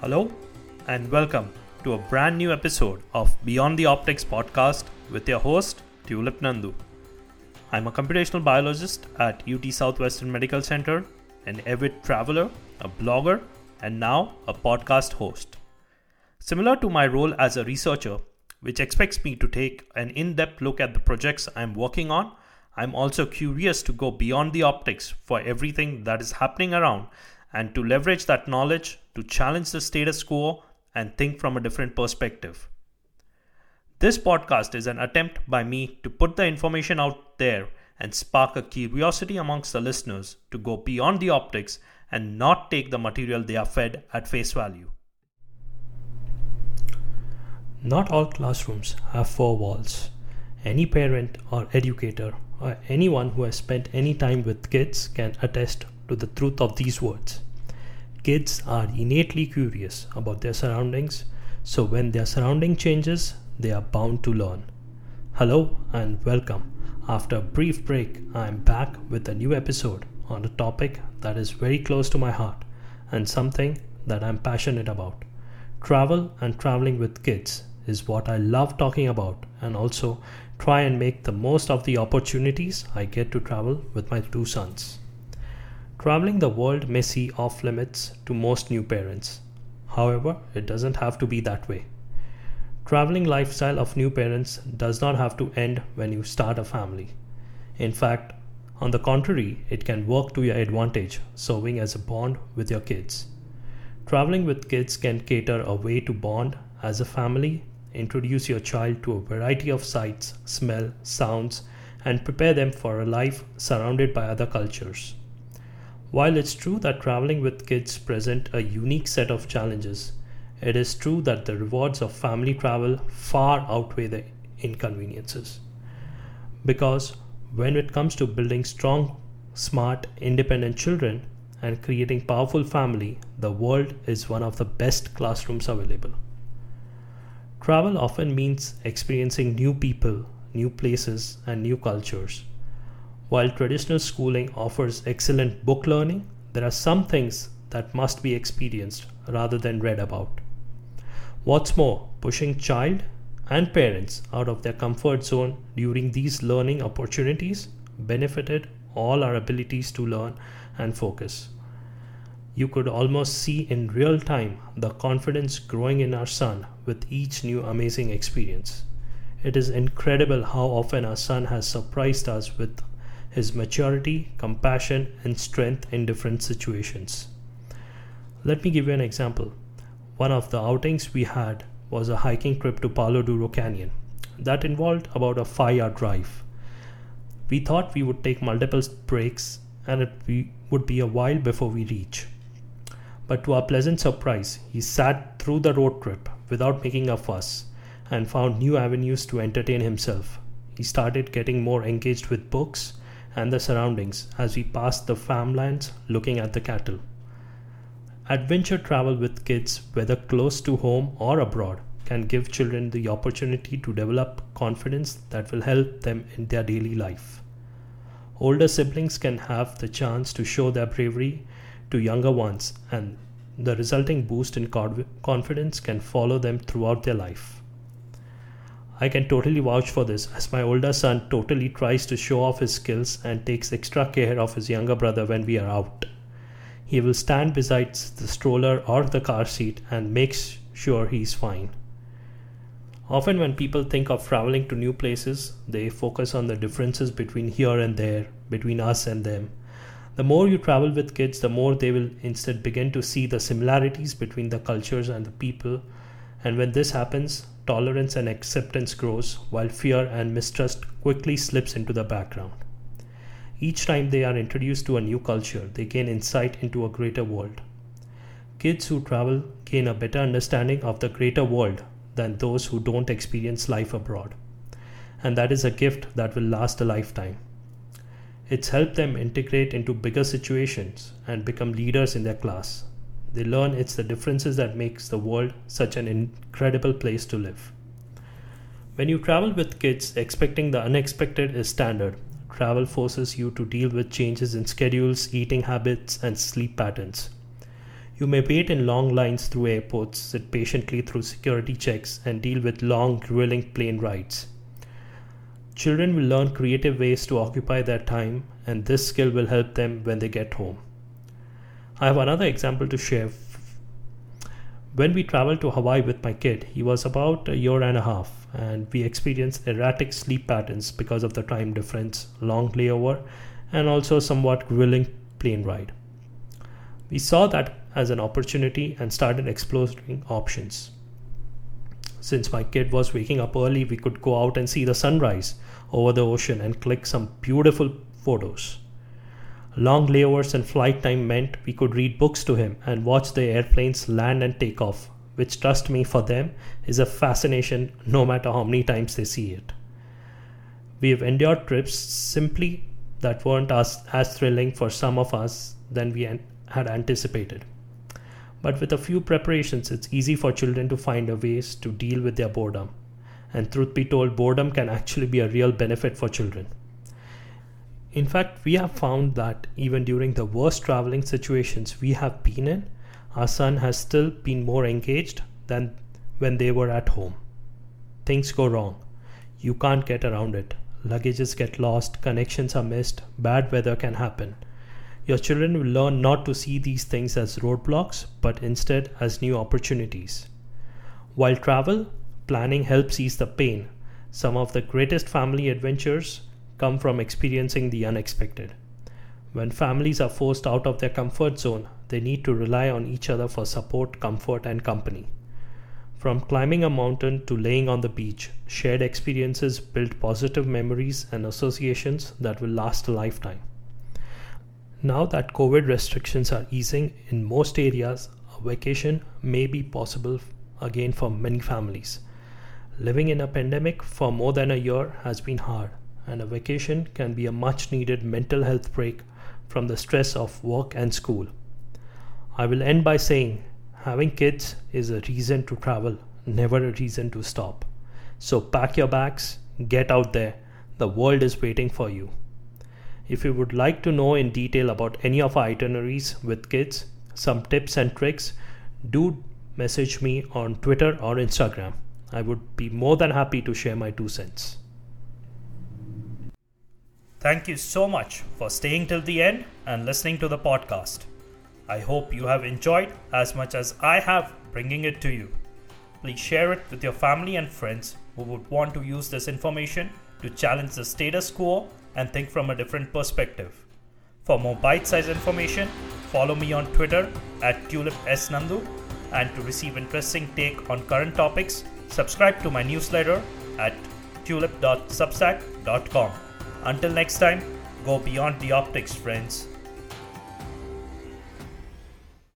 Hello, and welcome to a brand new episode of Beyond the Optics podcast with your host, Tulip Nandu. I'm a computational biologist at UT Southwestern Medical Center, an avid traveler, a blogger, and now a podcast host. Similar to my role as a researcher, which expects me to take an in depth look at the projects I'm working on, I'm also curious to go beyond the optics for everything that is happening around and to leverage that knowledge to challenge the status quo and think from a different perspective. This podcast is an attempt by me to put the information out there and spark a curiosity amongst the listeners to go beyond the optics and not take the material they are fed at face value. Not all classrooms have four walls. Any parent or educator or anyone who has spent any time with kids can attest to the truth of these words. Kids are innately curious about their surroundings, so when their surrounding changes, they are bound to learn. Hello and welcome. After a brief break, I am back with a new episode on a topic that is very close to my heart and something that I'm passionate about. Travel and traveling with kids is what I love talking about and also try and make the most of the opportunities I get to travel with my two sons. Traveling the world may seem off limits to most new parents. However, it doesn't have to be that way. Traveling lifestyle of new parents does not have to end when you start a family. In fact, on the contrary, it can work to your advantage, serving as a bond with your kids. Traveling with kids can cater a way to bond as a family, introduce your child to a variety of sights, smell, sounds, and prepare them for a life surrounded by other cultures. While it's true that traveling with kids present a unique set of challenges, it is true that the rewards of family travel far outweigh the inconveniences. Because when it comes to building strong, smart, independent children and creating powerful family, the world is one of the best classrooms available. Travel often means experiencing new people, new places, and new cultures. While traditional schooling offers excellent book learning, there are some things that must be experienced rather than read about. What's more, pushing child and parents out of their comfort zone during these learning opportunities benefited all our abilities to learn and focus. You could almost see in real time the confidence growing in our son with each new amazing experience. It is incredible how often our son has surprised us with his maturity, compassion, and strength in different situations. Let me give you an example. One of the outings we had was a hiking trip to Palo Duro Canyon that involved about a five hour drive. We thought we would take multiple breaks and it would be a while before we reach. But to our pleasant surprise, he sat through the road trip without making a fuss and found new avenues to entertain himself. He started getting more engaged with books and the surroundings as we passed the farmlands looking at the cattle. Adventure travel with kids, whether close to home or abroad, can give children the opportunity to develop confidence that will help them in their daily life. Older siblings can have the chance to show their bravery to younger ones, and the resulting boost in confidence can follow them throughout their life. I can totally vouch for this as my older son totally tries to show off his skills and takes extra care of his younger brother when we are out. He will stand beside the stroller or the car seat and makes sure he's fine. Often, when people think of traveling to new places, they focus on the differences between here and there, between us and them. The more you travel with kids, the more they will instead begin to see the similarities between the cultures and the people. And when this happens, tolerance and acceptance grows while fear and mistrust quickly slips into the background. Each time they are introduced to a new culture, they gain insight into a greater world. Kids who travel gain a better understanding of the greater world than those who don't experience life abroad. And that is a gift that will last a lifetime. It's helped them integrate into bigger situations and become leaders in their class, they learn it's the differences that makes the world such an incredible place to live. When you travel with kids, expecting the unexpected is standard. Travel forces you to deal with changes in schedules, eating habits, and sleep patterns. You may wait in long lines through airports, sit patiently through security checks, and deal with long, grueling plane rides. Children will learn creative ways to occupy their time, and this skill will help them when they get home. I have another example to share. When we traveled to Hawaii with my kid, he was about a year and a half, and we experienced erratic sleep patterns because of the time difference, long layover, and also somewhat grueling plane ride. We saw that as an opportunity and started exploring options. Since my kid was waking up early, we could go out and see the sunrise over the ocean and click some beautiful photos. Long layovers and flight time meant we could read books to him and watch the airplanes land and take off, which, trust me, for them is a fascination no matter how many times they see it. We have endured trips simply that weren't as, as thrilling for some of us than we an- had anticipated. But with a few preparations, it's easy for children to find a ways to deal with their boredom. And truth be told, boredom can actually be a real benefit for children. In fact, we have found that even during the worst traveling situations we have been in, our son has still been more engaged than when they were at home. Things go wrong. You can't get around it. Luggages get lost, connections are missed, bad weather can happen. Your children will learn not to see these things as roadblocks, but instead as new opportunities. While travel, planning helps ease the pain. Some of the greatest family adventures come from experiencing the unexpected. When families are forced out of their comfort zone, they need to rely on each other for support, comfort, and company. From climbing a mountain to laying on the beach, shared experiences build positive memories and associations that will last a lifetime. Now that COVID restrictions are easing in most areas, a vacation may be possible again for many families. Living in a pandemic for more than a year has been hard, and a vacation can be a much needed mental health break from the stress of work and school. I will end by saying having kids is a reason to travel, never a reason to stop. So pack your bags, get out there. The world is waiting for you. If you would like to know in detail about any of our itineraries with kids, some tips and tricks, do message me on Twitter or Instagram. I would be more than happy to share my two cents. Thank you so much for staying till the end and listening to the podcast. I hope you have enjoyed as much as I have bringing it to you. Please share it with your family and friends who would want to use this information to challenge the status quo and think from a different perspective. For more bite sized information, follow me on Twitter at tulipsnandu and to receive interesting take on current topics, subscribe to my newsletter at tulip.substack.com. Until next time, go beyond the optics, friends.